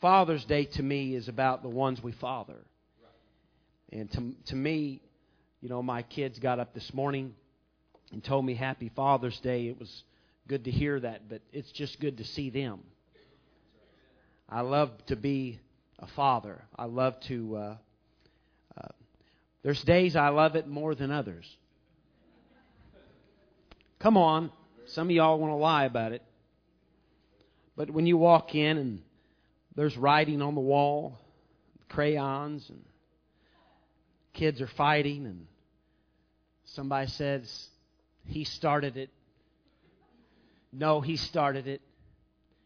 Father's Day to me is about the ones we father. And to, to me, you know, my kids got up this morning and told me Happy Father's Day. It was good to hear that, but it's just good to see them. I love to be a father. I love to. Uh, uh, there's days I love it more than others. Come on. Some of y'all want to lie about it. But when you walk in and there's writing on the wall, crayons, and kids are fighting, and somebody says, He started it. No, He started it.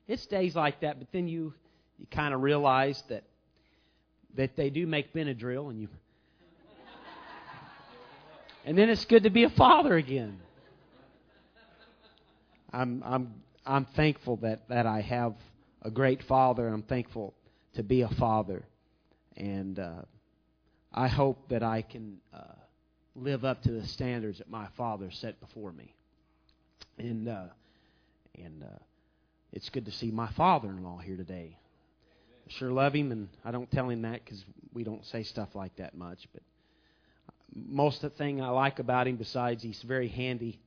It's days like that, but then you, you kind of realize that that they do make Benadryl, and you. and then it's good to be a father again. I'm I'm I'm thankful that that I have a great father. I'm thankful to be a father, and uh, I hope that I can uh, live up to the standards that my father set before me. And uh, and uh, it's good to see my father-in-law here today. I sure love him, and I don't tell him that because we don't say stuff like that much. But most of the thing I like about him, besides he's very handy,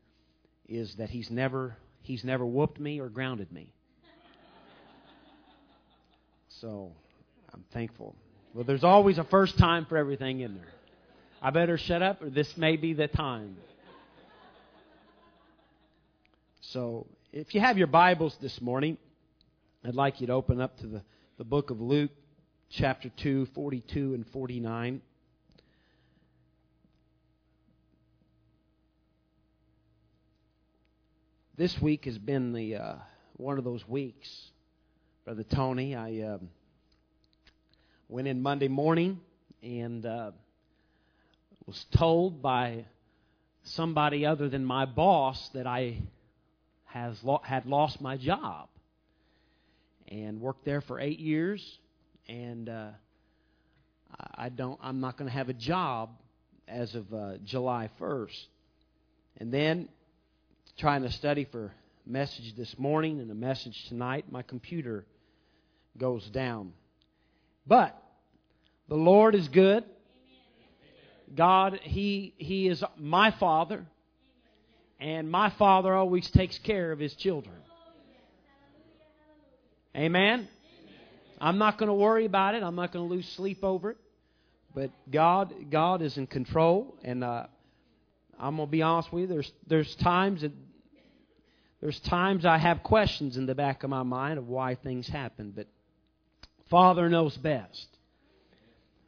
is that he's never He's never whooped me or grounded me. So I'm thankful. Well, there's always a first time for everything in there. I better shut up, or this may be the time. So, if you have your Bibles this morning, I'd like you to open up to the, the book of Luke, chapter 2, 42 and 49. this week has been the uh, one of those weeks, Brother Tony. I um, went in Monday morning and uh, was told by somebody other than my boss that I has lo- had lost my job and worked there for eight years and uh, I don't I'm not going to have a job as of uh, July 1st. And then trying to study for message this morning and a message tonight, my computer goes down. But the Lord is good. God, He He is my Father, and my Father always takes care of His children. Amen. I'm not going to worry about it. I'm not going to lose sleep over it. But God, God is in control, and uh, I'm going to be honest with you. There's there's times that there's times I have questions in the back of my mind of why things happen, but Father knows best.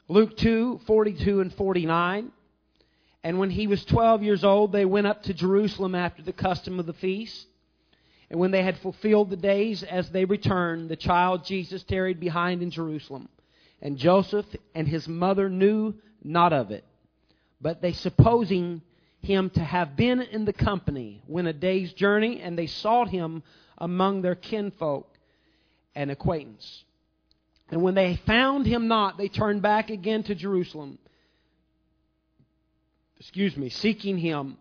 Luke 2 42 and 49. And when he was 12 years old, they went up to Jerusalem after the custom of the feast. And when they had fulfilled the days as they returned, the child Jesus tarried behind in Jerusalem. And Joseph and his mother knew not of it. But they, supposing him to have been in the company went a day's journey, and they sought him among their kinfolk and acquaintance. And when they found him not, they turned back again to Jerusalem. Excuse me, seeking him.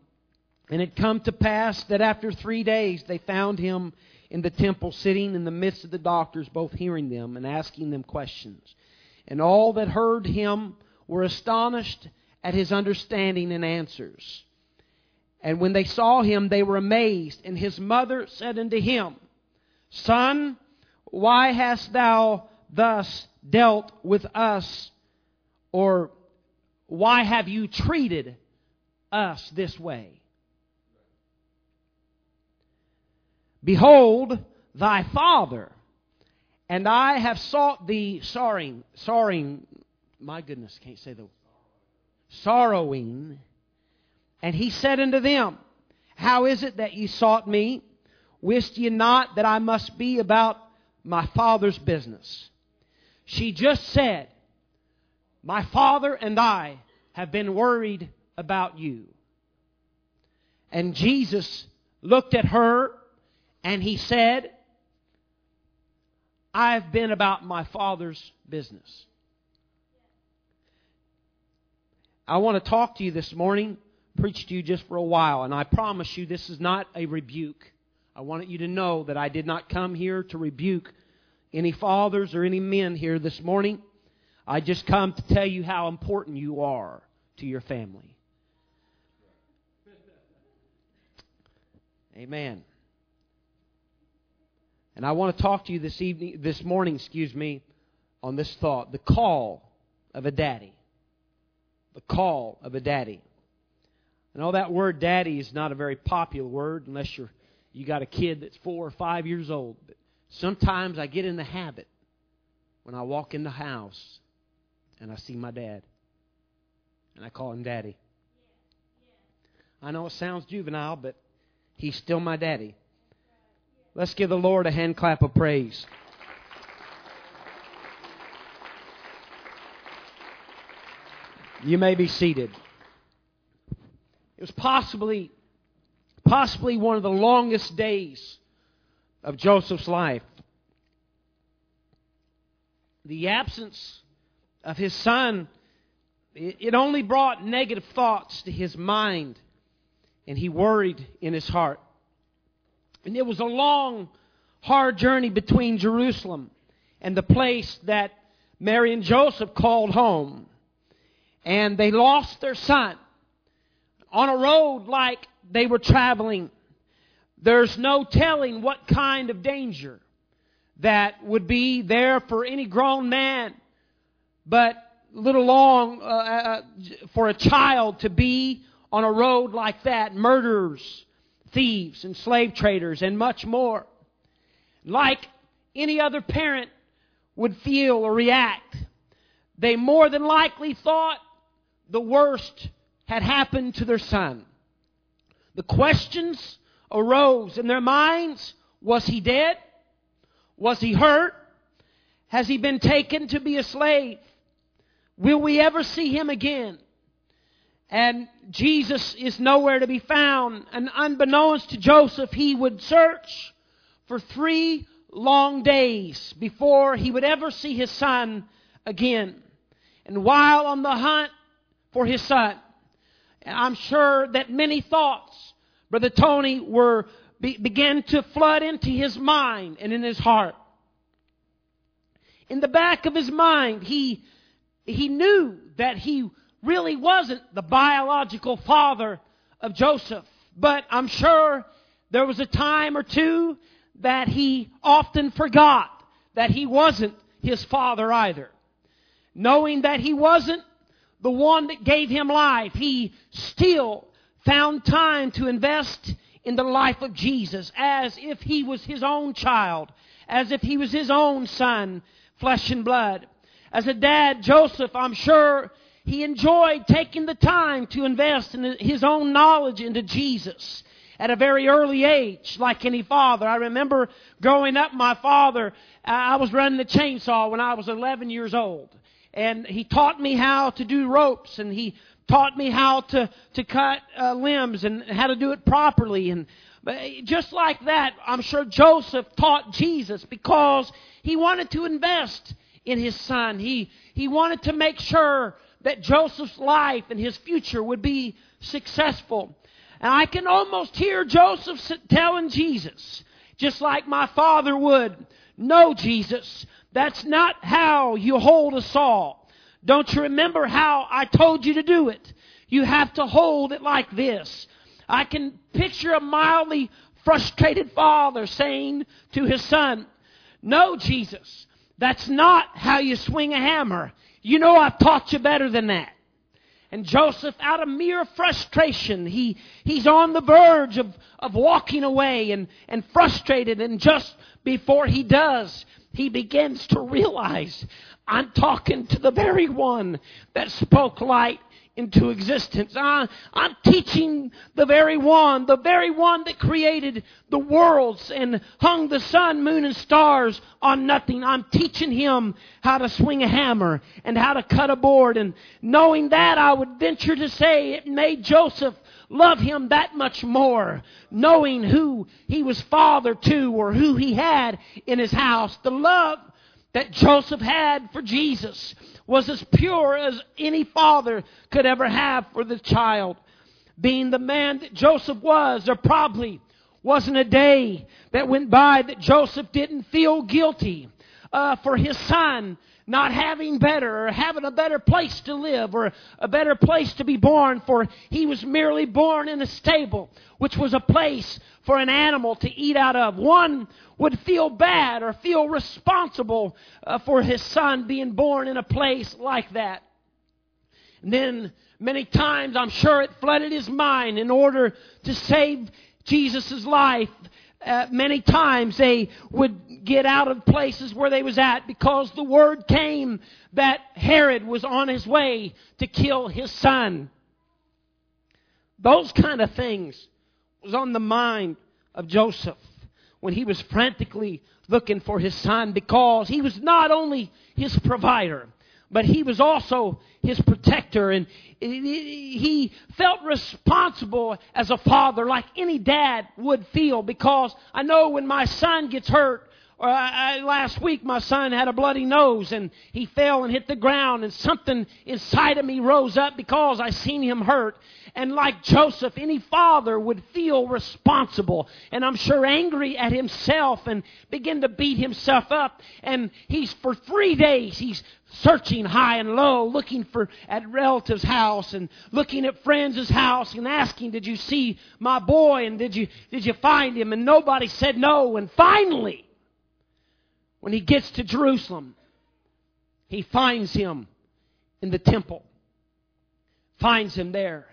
And it come to pass that after three days they found him in the temple, sitting in the midst of the doctors, both hearing them and asking them questions. And all that heard him were astonished at his understanding and answers. And when they saw him, they were amazed. And his mother said unto him, Son, why hast thou thus dealt with us? Or why have you treated us this way? Behold, thy father and I have sought thee sorrowing, sorrowing, my goodness, can't say the sorrowing and he said unto them, How is it that ye sought me? Wist ye not that I must be about my father's business? She just said, My father and I have been worried about you. And Jesus looked at her and he said, I've been about my father's business. I want to talk to you this morning preach to you just for a while, and I promise you this is not a rebuke. I want you to know that I did not come here to rebuke any fathers or any men here this morning, I just come to tell you how important you are to your family. Amen. And I want to talk to you this evening, this morning, excuse me, on this thought: the call of a daddy. The call of a daddy. I know that word "daddy" is not a very popular word unless you're you got a kid that's four or five years old. But sometimes I get in the habit when I walk in the house and I see my dad, and I call him daddy. I know it sounds juvenile, but he's still my daddy. Let's give the Lord a hand clap of praise. You may be seated. It was possibly possibly one of the longest days of Joseph's life. The absence of his son it only brought negative thoughts to his mind and he worried in his heart. And it was a long, hard journey between Jerusalem and the place that Mary and Joseph called home. And they lost their son on a road like they were traveling. There's no telling what kind of danger that would be there for any grown man, but little long uh, uh, for a child to be on a road like that. Murderers, thieves and slave traders and much more. Like any other parent would feel or react, they more than likely thought the worst had happened to their son. The questions arose in their minds was he dead? Was he hurt? Has he been taken to be a slave? Will we ever see him again? And Jesus is nowhere to be found. And unbeknownst to Joseph, he would search for three long days before he would ever see his son again. And while on the hunt for his son, I'm sure that many thoughts, Brother Tony, were be, began to flood into his mind and in his heart. In the back of his mind, he he knew that he really wasn't the biological father of Joseph. But I'm sure there was a time or two that he often forgot that he wasn't his father either. Knowing that he wasn't the one that gave him life, he still found time to invest in the life of Jesus as if he was his own child, as if he was his own son, flesh and blood. As a dad, Joseph, I'm sure he enjoyed taking the time to invest in his own knowledge into Jesus at a very early age, like any father. I remember growing up, my father, I was running a chainsaw when I was 11 years old. And he taught me how to do ropes and he taught me how to, to cut uh, limbs and how to do it properly. And just like that, I'm sure Joseph taught Jesus because he wanted to invest in his son. He, he wanted to make sure that Joseph's life and his future would be successful. And I can almost hear Joseph telling Jesus, just like my father would, No, Jesus, that's not how you hold a saw. Don't you remember how I told you to do it? You have to hold it like this. I can picture a mildly frustrated father saying to his son, No, Jesus, that's not how you swing a hammer. You know I've taught you better than that. And Joseph, out of mere frustration, he, he's on the verge of, of walking away and, and frustrated. And just before he does, he begins to realize I'm talking to the very one that spoke light into existence. I, I'm teaching the very one, the very one that created the worlds and hung the sun, moon, and stars on nothing. I'm teaching him how to swing a hammer and how to cut a board. And knowing that, I would venture to say it made Joseph love him that much more, knowing who he was father to or who he had in his house. The love that Joseph had for Jesus was as pure as any father could ever have for the child. Being the man that Joseph was, there probably wasn't a day that went by that Joseph didn't feel guilty uh, for his son not having better or having a better place to live or a better place to be born, for he was merely born in a stable, which was a place for an animal to eat out of. One would feel bad or feel responsible uh, for his son being born in a place like that. And then many times I'm sure it flooded his mind in order to save Jesus' life uh, many times they would get out of places where they was at because the word came that Herod was on his way to kill his son. Those kind of things was on the mind of Joseph when he was frantically looking for his son because he was not only his provider, but he was also his protector. And he felt responsible as a father like any dad would feel because I know when my son gets hurt or I, I, last week my son had a bloody nose and he fell and hit the ground and something inside of me rose up because I seen him hurt and like Joseph, any father would feel responsible and I'm sure angry at himself and begin to beat himself up. And he's for three days, he's searching high and low, looking for at relatives' house and looking at friends' house and asking, Did you see my boy? And did you did you find him? And nobody said no. And finally, when he gets to Jerusalem, he finds him in the temple. Finds him there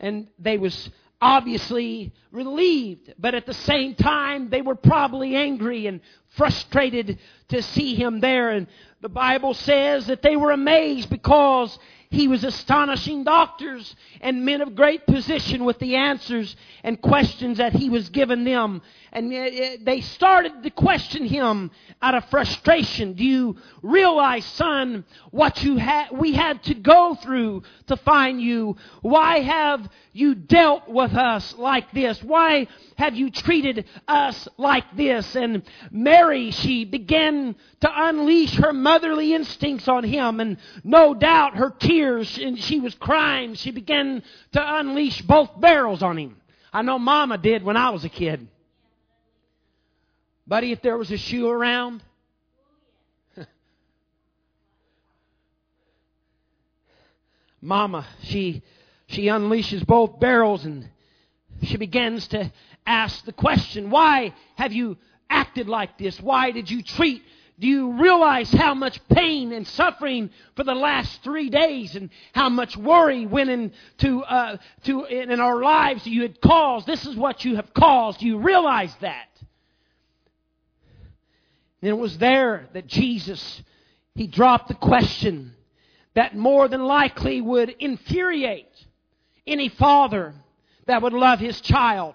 and they was obviously relieved, but at the same time they were probably angry and frustrated to see him there. And the Bible says that they were amazed because he was astonishing doctors and men of great position with the answers and questions that he was giving them. And eh, eh, they started to question him out of frustration. Do you realize, son, what you had, we had to go through to find you? Why have you dealt with us like this? Why have you treated us like this? And Mary, she began to unleash her motherly instincts on him, and no doubt her tears, and she was crying. She began to unleash both barrels on him. I know Mama did when I was a kid. Buddy, if there was a shoe around, Mama, she she unleashes both barrels and she begins to ask the question, why have you acted like this? Why did you treat do you realize how much pain and suffering for the last three days and how much worry went into uh, to in our lives you had caused? This is what you have caused. Do you realize that? And it was there that Jesus he dropped the question that more than likely would infuriate any father that would love his child.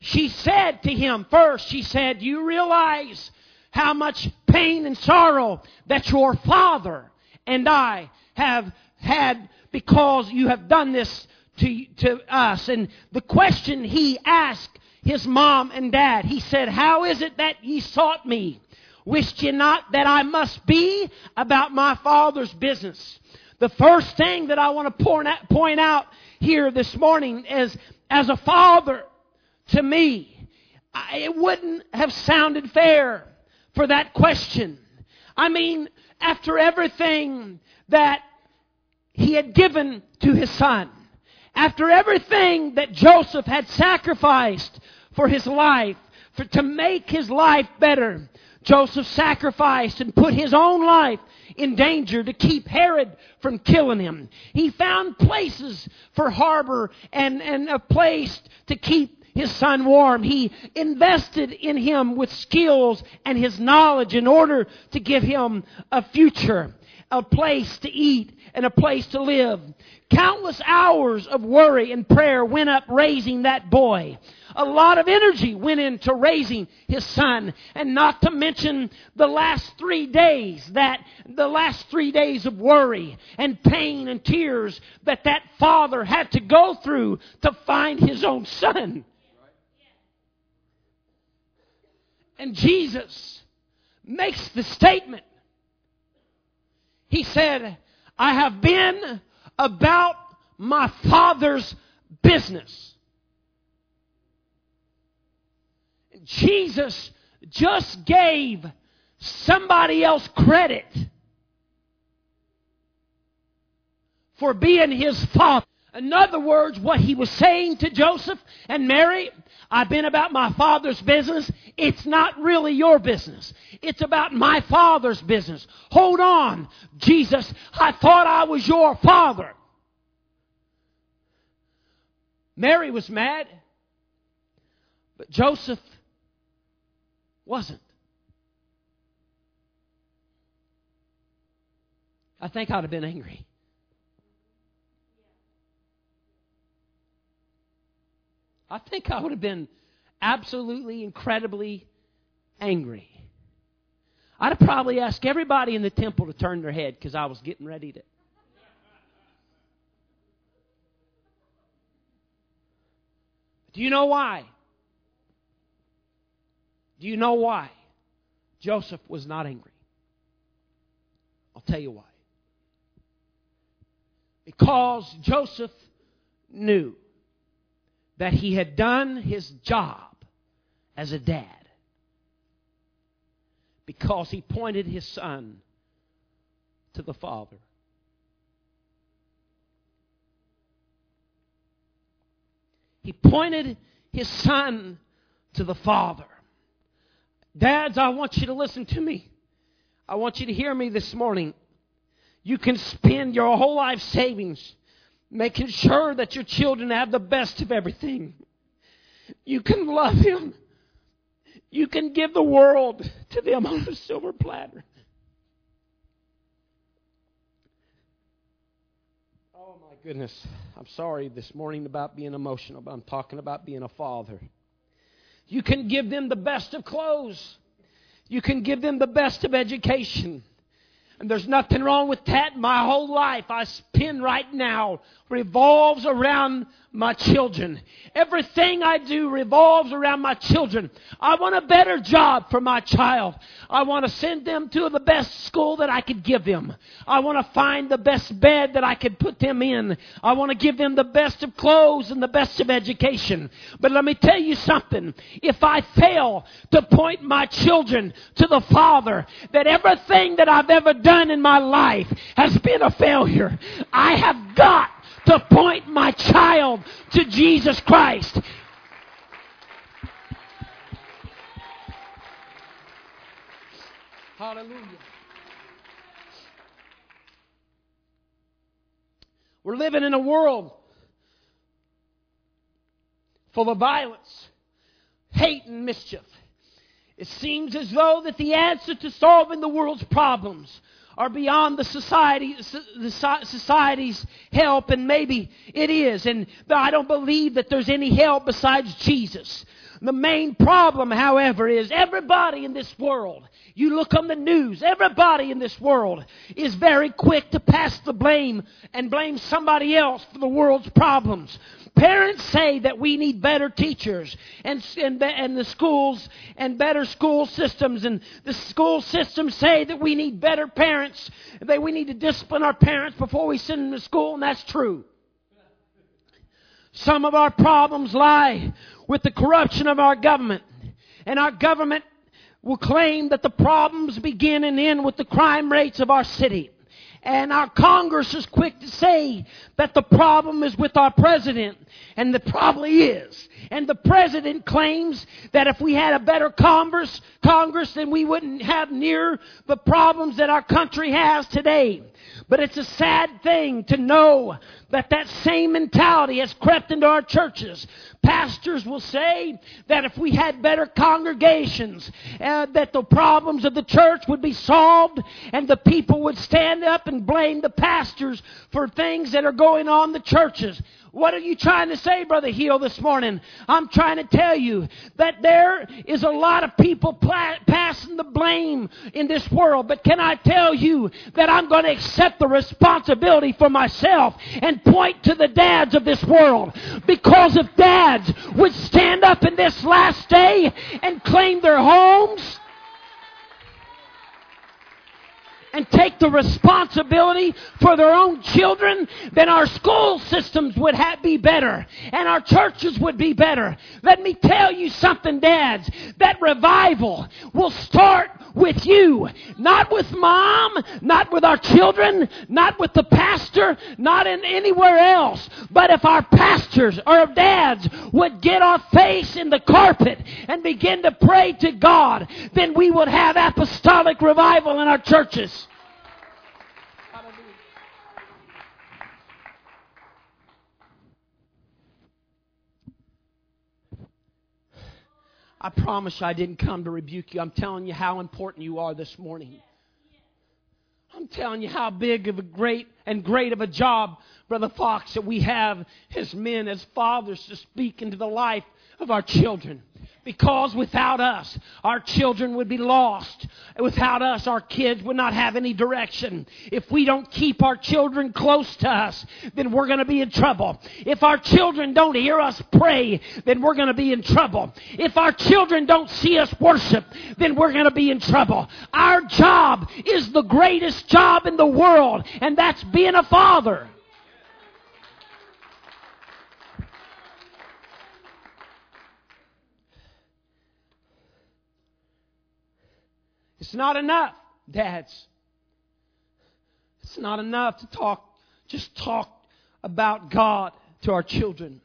She said to him first, she said, You realize how much pain and sorrow that your father and I have had because you have done this to, to us. And the question he asked his mom and dad, he said, How is it that ye sought me? Wist ye not that I must be about my father's business? The first thing that I want to point out here this morning is, as a father, to me, it wouldn't have sounded fair for that question. I mean, after everything that he had given to his son, after everything that Joseph had sacrificed for his life, for, to make his life better, Joseph sacrificed and put his own life in danger to keep Herod from killing him. He found places for harbor and, and a place to keep his son warm. He invested in him with skills and his knowledge in order to give him a future, a place to eat, and a place to live. Countless hours of worry and prayer went up raising that boy. A lot of energy went into raising his son, and not to mention the last three days that the last three days of worry and pain and tears that that father had to go through to find his own son. And Jesus makes the statement. He said, I have been about my Father's business. Jesus just gave somebody else credit for being his father. In other words, what he was saying to Joseph and Mary, I've been about my father's business. It's not really your business. It's about my father's business. Hold on, Jesus. I thought I was your father. Mary was mad, but Joseph wasn't. I think I'd have been angry. I think I would have been absolutely, incredibly angry. I'd have probably asked everybody in the temple to turn their head because I was getting ready to. Do you know why? Do you know why Joseph was not angry? I'll tell you why. Because Joseph knew that he had done his job as a dad because he pointed his son to the Father. He pointed his son to the Father. Dads, I want you to listen to me. I want you to hear me this morning. You can spend your whole life savings making sure that your children have the best of everything. You can love Him. You can give the world to them on a silver platter. Oh my goodness. I'm sorry this morning about being emotional, but I'm talking about being a father. You can give them the best of clothes. You can give them the best of education. And there's nothing wrong with that. My whole life I spend right now revolves around my children. Everything I do revolves around my children. I want a better job for my child. I want to send them to the best school that I could give them. I want to find the best bed that I could put them in. I want to give them the best of clothes and the best of education. But let me tell you something. If I fail to point my children to the Father, that everything that I've ever done in my life has been a failure. I have got to point my child to Jesus Christ. Hallelujah. We're living in a world full of violence, hate, and mischief. It seems as though that the answer to solving the world's problems are beyond the society, the society's help, and maybe it is. And I don't believe that there's any help besides Jesus. The main problem, however, is everybody in this world, you look on the news, everybody in this world is very quick to pass the blame and blame somebody else for the world's problems. Parents say that we need better teachers and, and, and the schools and better school systems. And the school systems say that we need better parents, that we need to discipline our parents before we send them to school, and that's true. Some of our problems lie with the corruption of our government. And our government will claim that the problems begin and end with the crime rates of our city. And our Congress is quick to say that the problem is with our president. And it probably is. And the president claims that if we had a better Congress, Congress, then we wouldn't have near the problems that our country has today. But it's a sad thing to know that that same mentality has crept into our churches. Pastors will say that if we had better congregations, uh, that the problems of the church would be solved and the people would stand up and blame the pastors for things that are going on the churches. What are you trying to say, Brother Heel, this morning? I'm trying to tell you that there is a lot of people passing the blame in this world. But can I tell you that I'm going to accept the responsibility for myself and point to the dads of this world? Because if dads would stand up in this last day and claim their homes, and take the responsibility for their own children, then our school systems would have, be better and our churches would be better. Let me tell you something, dads. That revival will start with you. Not with mom, not with our children, not with the pastor, not in anywhere else. But if our pastors or dads would get our face in the carpet and begin to pray to God, then we would have apostolic revival in our churches. I promise you I didn't come to rebuke you. I'm telling you how important you are this morning. I'm telling you how big of a great and great of a job, Brother Fox, that we have as men, as fathers, to speak into the life of our children. Because without us, our children would be lost. Without us, our kids would not have any direction. If we don't keep our children close to us, then we're going to be in trouble. If our children don't hear us pray, then we're going to be in trouble. If our children don't see us worship, then we're going to be in trouble. Our job is the greatest job in the world, and that's being a father. It's not enough, dads. It's not enough to talk, just talk about God to our children.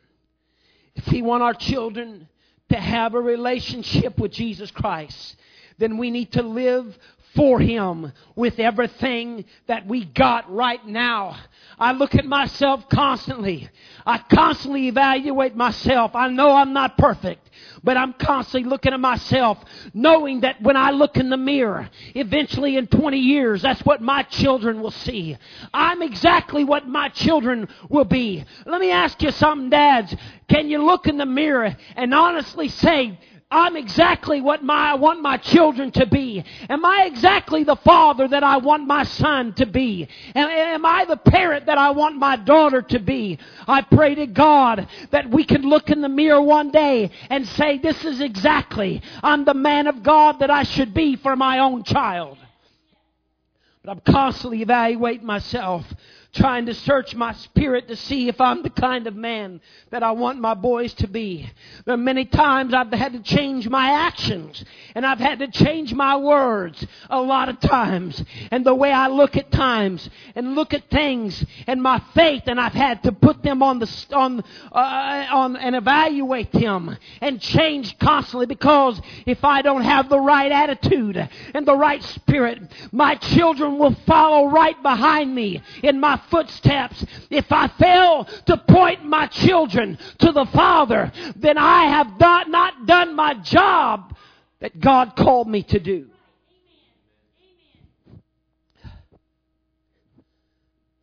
If we want our children to have a relationship with Jesus Christ, then we need to live for Him with everything that we got right now. I look at myself constantly. I constantly evaluate myself. I know I'm not perfect, but I'm constantly looking at myself, knowing that when I look in the mirror, eventually in 20 years, that's what my children will see. I'm exactly what my children will be. Let me ask you something, dads. Can you look in the mirror and honestly say, I'm exactly what my, I want my children to be? Am I exactly the father that I want my son to be? Am, am I the parent that I want my daughter to be? I pray to God that we can look in the mirror one day and say, This is exactly, I'm the man of God that I should be for my own child. But I'm constantly evaluating myself trying to search my spirit to see if I'm the kind of man that I want my boys to be. There are many times I've had to change my actions and I've had to change my words a lot of times and the way I look at times and look at things and my faith and I've had to put them on the on uh, on and evaluate them and change constantly because if I don't have the right attitude and the right spirit, my children will follow right behind me in my footsteps. If I fail to point my children to the Father, then I have not, not done my job that God called me to do.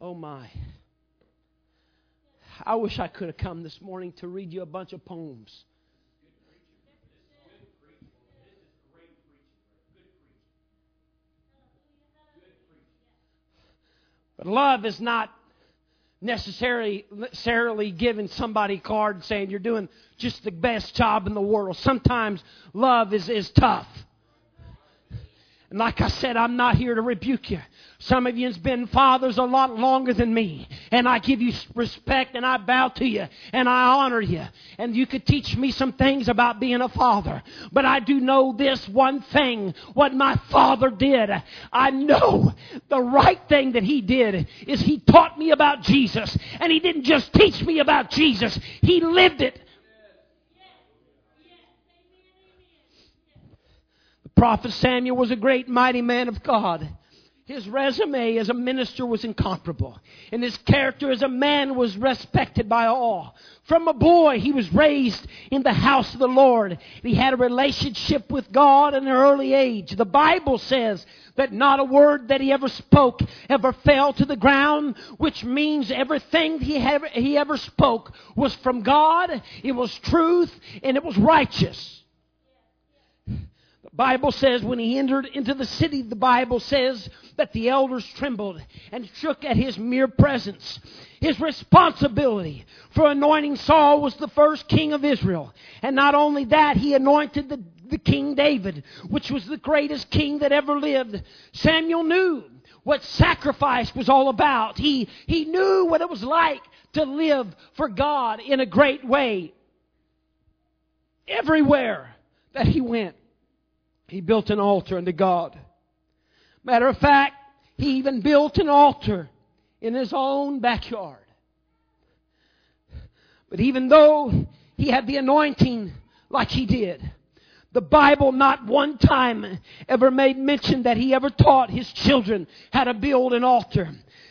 Oh my. I wish I could have come this morning to read you a bunch of poems. But love is not necessarily, necessarily giving somebody a card saying you're doing just the best job in the world. Sometimes love is, is tough. And like I said, I'm not here to rebuke you. Some of you has been fathers a lot longer than me. And I give you respect and I bow to you and I honor you. And you could teach me some things about being a father. But I do know this one thing, what my father did. I know the right thing that he did is he taught me about Jesus. And he didn't just teach me about Jesus, he lived it. The prophet Samuel was a great mighty man of God. His resume as a minister was incomparable, and his character as a man was respected by all. From a boy, he was raised in the house of the Lord. He had a relationship with God at an early age. The Bible says that not a word that he ever spoke ever fell to the ground, which means everything he ever, he ever spoke was from God, it was truth, and it was righteous. Bible says when he entered into the city, the Bible says that the elders trembled and shook at his mere presence. His responsibility for anointing Saul was the first king of Israel. And not only that, he anointed the, the King David, which was the greatest king that ever lived. Samuel knew what sacrifice was all about. He, he knew what it was like to live for God in a great way. Everywhere that he went, He built an altar unto God. Matter of fact, he even built an altar in his own backyard. But even though he had the anointing like he did, the Bible not one time ever made mention that he ever taught his children how to build an altar.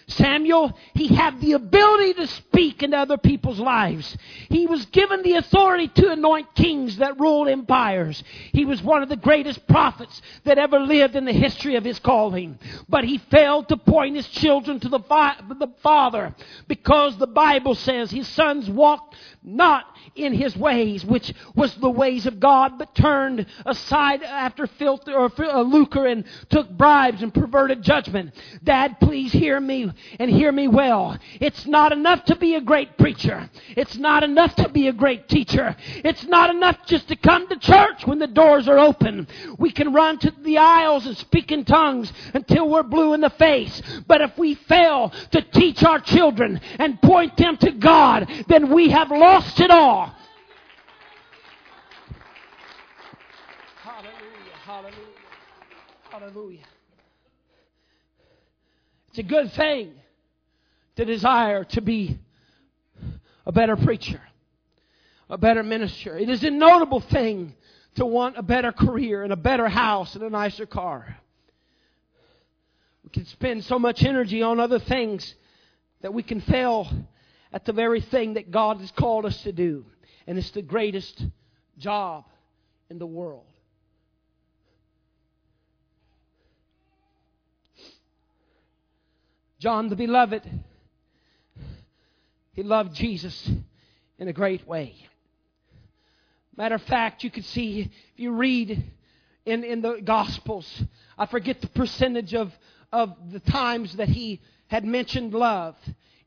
Samuel, he had the ability to speak into other people's lives. He was given the authority to anoint kings that ruled empires. He was one of the greatest prophets that ever lived in the history of his calling. But he failed to point his children to the, the Father because the Bible says his sons walked not in his ways, which was the ways of God, but turned aside after filth or uh, lucre and took bribes and perverted judgment. Dad, please hear me and hear me well. It's not enough to be a great preacher. It's not enough to be a great teacher. It's not enough just to come to church when the doors are open. We can run to the aisles and speak in tongues until we're blue in the face. But if we fail to teach our children and point them to God, then we have lost it all. Hallelujah. It's a good thing to desire to be a better preacher, a better minister. It is a notable thing to want a better career and a better house and a nicer car. We can spend so much energy on other things that we can fail at the very thing that God has called us to do. And it's the greatest job in the world. John the Beloved, he loved Jesus in a great way. Matter of fact, you could see if you read in, in the Gospels, I forget the percentage of, of the times that he had mentioned love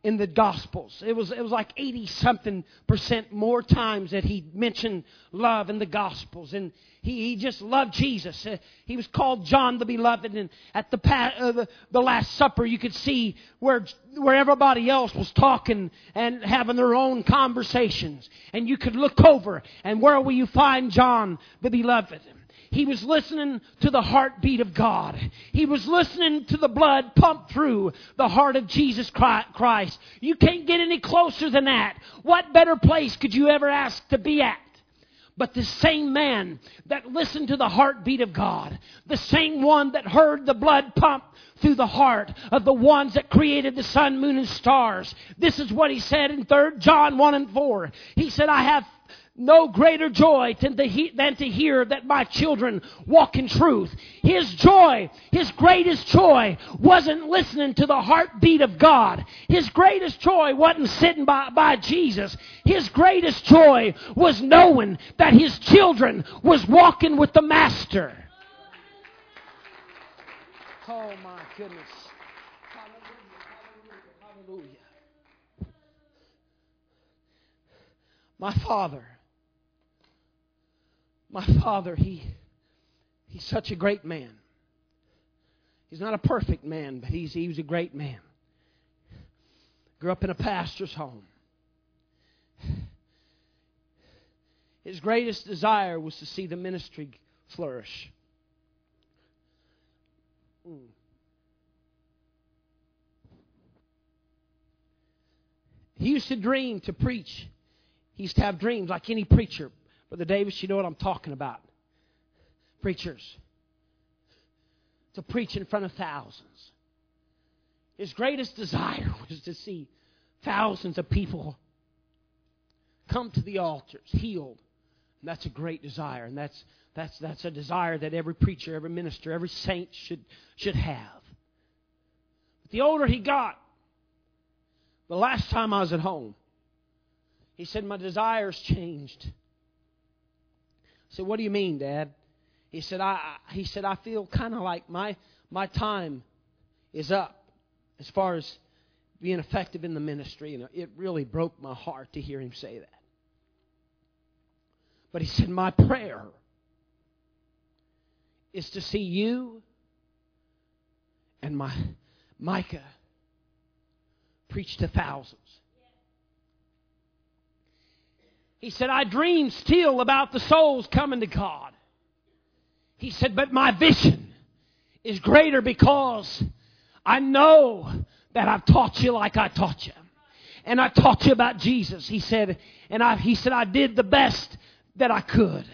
in the Gospels. It was, it was like 80 something percent more times that he mentioned love in the Gospels. And he, he just loved Jesus. Uh, he was called John the Beloved. And at the, uh, the, the Last Supper, you could see where, where everybody else was talking and having their own conversations. And you could look over, and where will you find John the Beloved? He was listening to the heartbeat of God. He was listening to the blood pump through the heart of Jesus Christ. You can't get any closer than that. What better place could you ever ask to be at? But the same man that listened to the heartbeat of God, the same one that heard the blood pump through the heart of the ones that created the sun, moon, and stars. This is what he said in 3 John 1 and 4. He said, I have no greater joy than to, he, than to hear that my children walk in truth. His joy, his greatest joy, wasn't listening to the heartbeat of God. His greatest joy wasn't sitting by, by Jesus. His greatest joy was knowing that his children was walking with the Master. Oh my goodness. Hallelujah. Hallelujah. My father my father, he, he's such a great man. He's not a perfect man, but he's, he was a great man. Grew up in a pastor's home. His greatest desire was to see the ministry flourish. Mm. He used to dream to preach. He used to have dreams like any preacher. Brother Davis, you know what I'm talking about. Preachers. To preach in front of thousands. His greatest desire was to see thousands of people come to the altars healed. And that's a great desire. And that's, that's, that's a desire that every preacher, every minister, every saint should, should have. But the older he got, the last time I was at home, he said, My desires changed said, What do you mean, Dad? He said, I, he said, I feel kind of like my, my time is up as far as being effective in the ministry. And it really broke my heart to hear him say that. But he said, My prayer is to see you and my Micah preach to thousands. He said, I dream still about the souls coming to God. He said, But my vision is greater because I know that I've taught you like I taught you. And I taught you about Jesus. He said, and I, he said, I did the best that I could.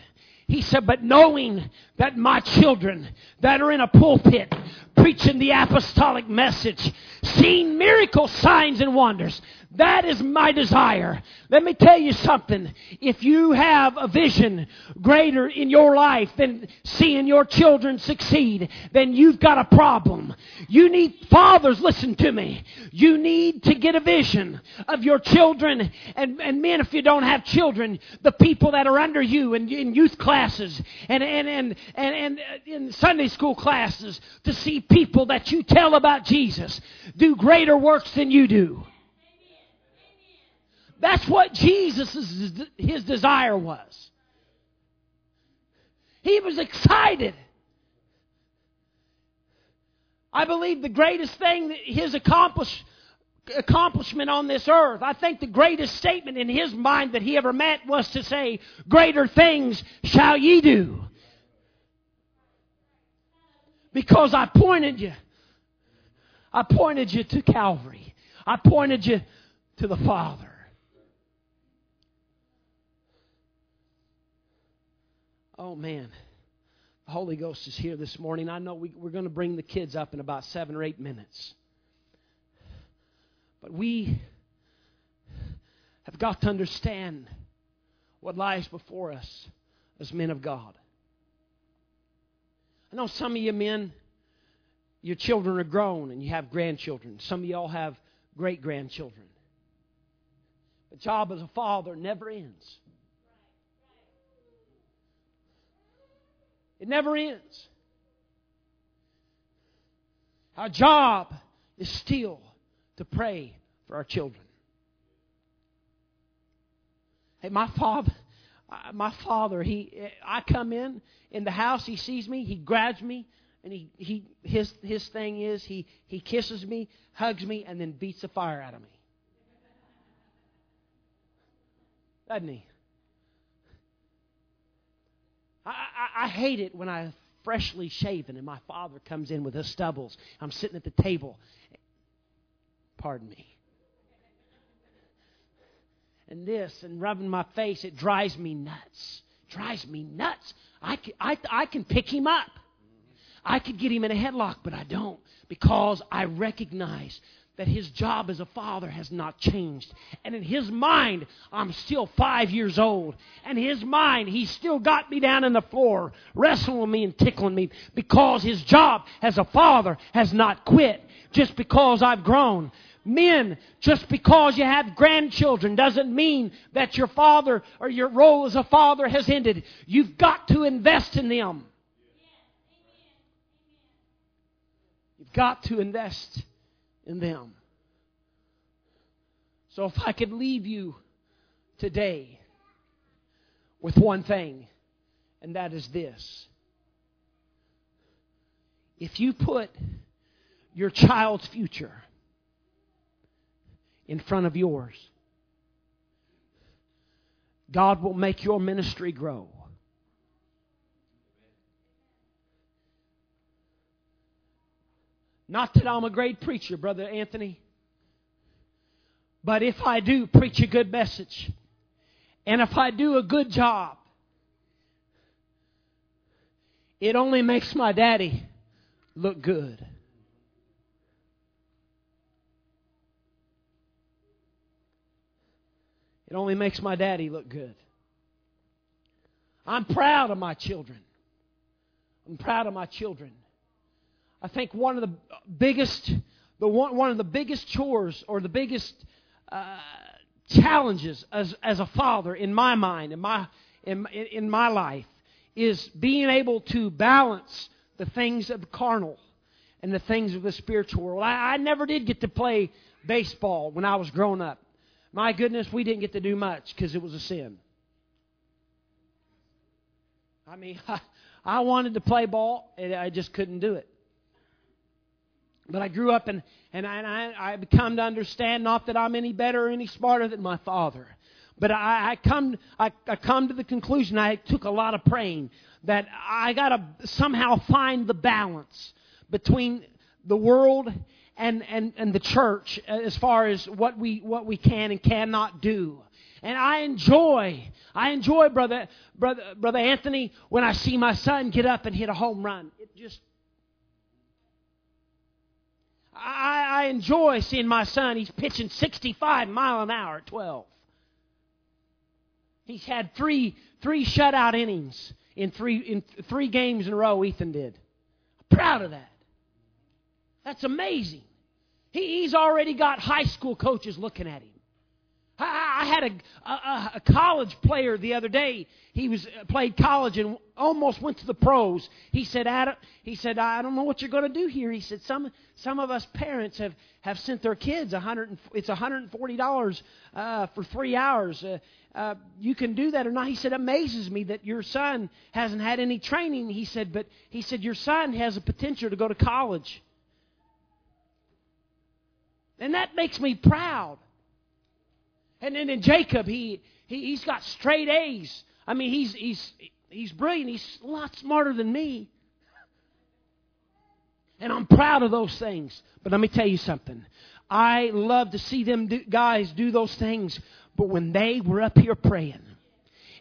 He said, but knowing that my children that are in a pulpit preaching the apostolic message, seeing miracle signs and wonders, that is my desire. Let me tell you something. If you have a vision greater in your life than seeing your children succeed, then you've got a problem. You need, fathers, listen to me. You need to get a vision of your children. And, and men, if you don't have children, the people that are under you in, in youth classes and, and, and, and, and uh, in Sunday school classes to see people that you tell about Jesus do greater works than you do. That's what Jesus' his desire was. He was excited. I believe the greatest thing that his accomplish, accomplishment on this earth, I think the greatest statement in his mind that he ever met was to say, Greater things shall ye do. Because I pointed you. I pointed you to Calvary. I pointed you to the Father. Oh, man. The Holy Ghost is here this morning. I know we, we're going to bring the kids up in about seven or eight minutes. But we have got to understand what lies before us as men of God. I know some of you men, your children are grown and you have grandchildren. Some of you all have great grandchildren. The job as a father never ends. It never ends. Our job is still to pray for our children. Hey, my father, uh, my father, he, I come in in the house, he sees me, he grabs me, and he, he his his thing is he he kisses me, hugs me, and then beats the fire out of me. Doesn't he? I, I, I hate it when I freshly shaven and my father comes in with his stubbles. I'm sitting at the table. Pardon me. And this and rubbing my face, it drives me nuts. Drives me nuts. I can, I, I can pick him up. I could get him in a headlock, but I don't because I recognize that his job as a father has not changed. And in his mind, I'm still five years old. And his mind, he's still got me down on the floor, wrestling me and tickling me because his job as a father has not quit just because I've grown. Men, just because you have grandchildren doesn't mean that your father or your role as a father has ended. You've got to invest in them. You've got to invest in them. So if I could leave you today with one thing, and that is this. If you put your child's future in front of yours, God will make your ministry grow. Not that I'm a great preacher, Brother Anthony. But if I do preach a good message, and if I do a good job, it only makes my daddy look good. It only makes my daddy look good. I'm proud of my children. I'm proud of my children. I think one of the biggest, the one, one of the biggest chores or the biggest uh, challenges as, as a father in my mind, in my, in, in my life, is being able to balance the things of the carnal and the things of the spiritual world. I, I never did get to play baseball when I was growing up. My goodness, we didn't get to do much because it was a sin. I mean, I, I wanted to play ball, and I just couldn't do it. But I grew up and, and I, I, I come to understand not that I'm any better or any smarter than my father, But I, I come I, I come to the conclusion I took a lot of praying that I got to somehow find the balance between the world and, and, and the church as far as what we what we can and cannot do. And I enjoy, I enjoy, brother, brother, brother Anthony, when I see my son get up and hit a home run. It just, I, I enjoy seeing my son. He's pitching 65 mile an hour at 12. He's had three three shutout innings in three in three games in a row. Ethan did. I'm proud of that. That's amazing. He, he's already got high school coaches looking at him. I, had a, a, a college player the other day. He was uh, played college and almost went to the pros. He said, Adam, he said, I don't know what you're going to do here. He said, some some of us parents have have sent their kids a hundred. It's hundred and forty dollars uh, for three hours. Uh, uh, you can do that or not. He said, amazes me that your son hasn't had any training. He said, but he said your son has a potential to go to college. And that makes me proud. And then in Jacob, he, he he's got straight A's. I mean, he's he's he's brilliant. He's a lot smarter than me. And I'm proud of those things. But let me tell you something. I love to see them do, guys do those things. But when they were up here praying,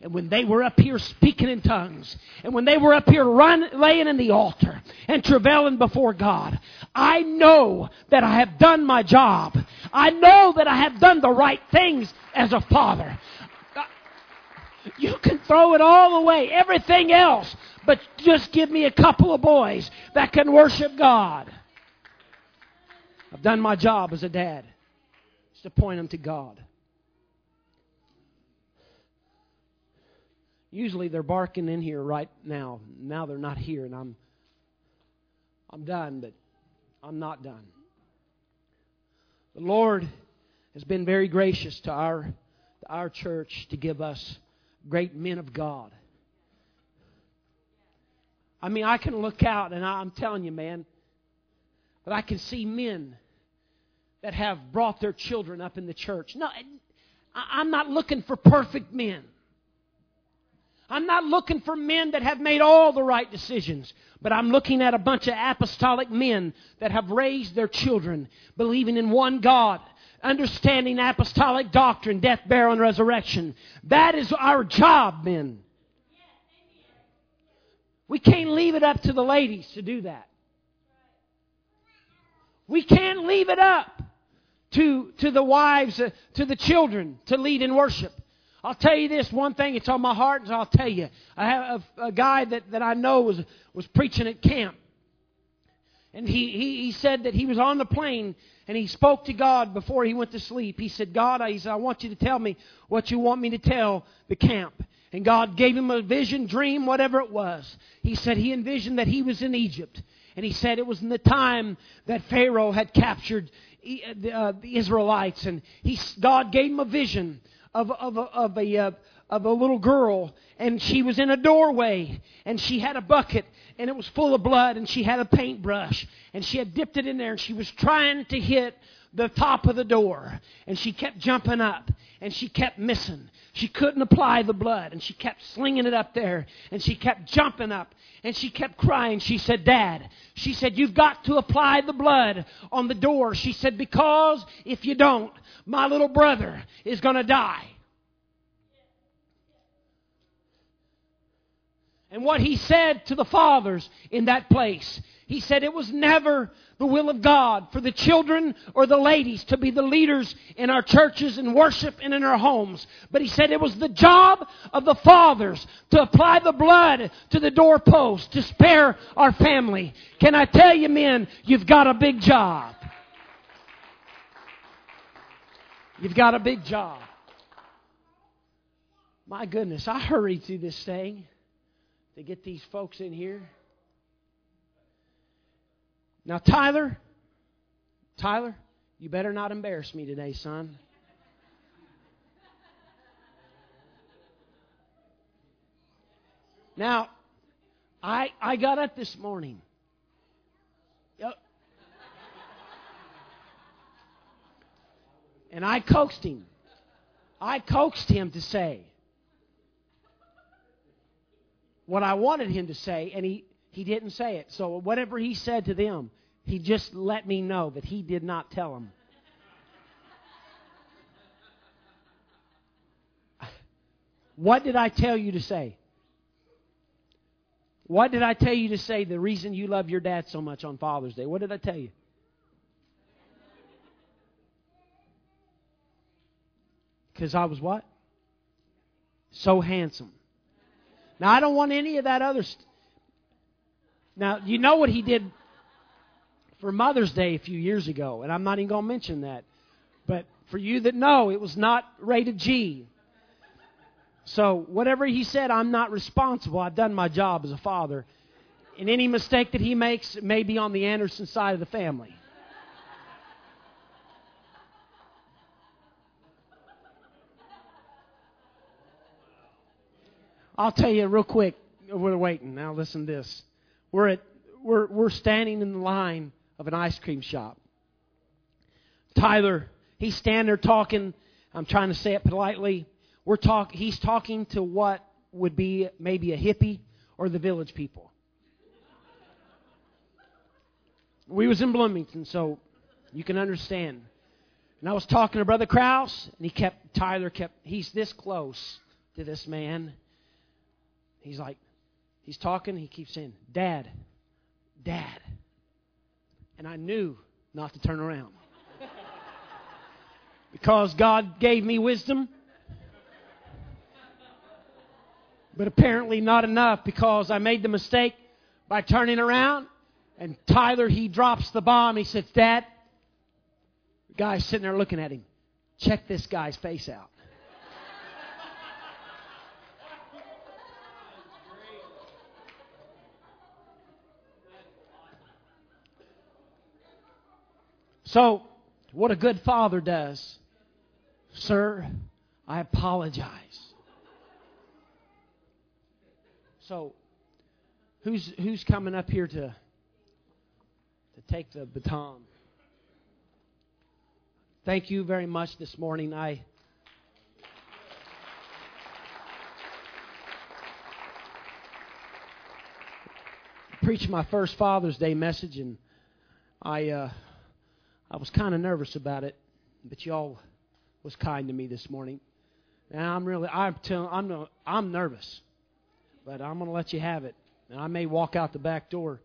and when they were up here speaking in tongues, and when they were up here run, laying in the altar and travailing before God, I know that I have done my job. I know that I have done the right things as a father. You can throw it all away, everything else, but just give me a couple of boys that can worship God. I've done my job as a dad. Just to point them to God. Usually they're barking in here right now. Now they're not here, and I'm I'm done, but I'm not done. The Lord has been very gracious to our to our church to give us great men of God. I mean, I can look out, and I'm telling you, man, that I can see men that have brought their children up in the church. No, I'm not looking for perfect men. I'm not looking for men that have made all the right decisions, but I'm looking at a bunch of apostolic men that have raised their children believing in one God, understanding apostolic doctrine, death, burial, and resurrection. That is our job, men. We can't leave it up to the ladies to do that. We can't leave it up to, to the wives, uh, to the children to lead in worship. I'll tell you this one thing, it's on my heart, and I'll tell you. I have a, a guy that, that I know was, was preaching at camp. And he, he, he said that he was on the plane and he spoke to God before he went to sleep. He said, God, I, said, I want you to tell me what you want me to tell the camp. And God gave him a vision, dream, whatever it was. He said he envisioned that he was in Egypt. And he said it was in the time that Pharaoh had captured uh, the Israelites. And he, God gave him a vision of, of, of, a, uh, of a little girl, and she was in a doorway, and she had a bucket, and it was full of blood, and she had a paintbrush, and she had dipped it in there, and she was trying to hit the top of the door, and she kept jumping up, and she kept missing. She couldn't apply the blood, and she kept slinging it up there, and she kept jumping up, and she kept crying. She said, Dad, she said, You've got to apply the blood on the door. She said, Because if you don't, my little brother is going to die. And what he said to the fathers in that place, he said it was never the will of God for the children or the ladies to be the leaders in our churches and worship and in our homes. But he said it was the job of the fathers to apply the blood to the doorpost to spare our family. Can I tell you, men, you've got a big job. You've got a big job. My goodness, I hurried through this thing to get these folks in here. Now, Tyler, Tyler, you better not embarrass me today, son. Now, I I got up this morning. And I coaxed him. I coaxed him to say what I wanted him to say, and he, he didn't say it. So whatever he said to them, he just let me know that he did not tell them. What did I tell you to say? What did I tell you to say the reason you love your dad so much on Father's Day? What did I tell you? Because I was what? So handsome. Now, I don't want any of that other. St- now, you know what he did for Mother's Day a few years ago, and I'm not even going to mention that. But for you that know, it was not rated G. So, whatever he said, I'm not responsible. I've done my job as a father. And any mistake that he makes may be on the Anderson side of the family. I'll tell you real quick. We're waiting. Now listen to this. We're at we're we're standing in the line of an ice cream shop. Tyler, he's standing there talking. I'm trying to say it politely. We're talk. He's talking to what would be maybe a hippie or the village people. We was in Bloomington, so you can understand. And I was talking to Brother Kraus, and he kept Tyler kept. He's this close to this man He's like, he's talking, he keeps saying, Dad, Dad. And I knew not to turn around. because God gave me wisdom. But apparently not enough because I made the mistake by turning around. And Tyler, he drops the bomb. He says, Dad, the guy's sitting there looking at him. Check this guy's face out. So, what a good father does, sir, I apologize. So, who's who's coming up here to to take the baton? Thank you very much this morning. I preached my first Father's Day message, and I uh, I was kind of nervous about it, but y'all was kind to me this morning. And I'm really, I'm telling, I'm, I'm nervous, but I'm going to let you have it. And I may walk out the back door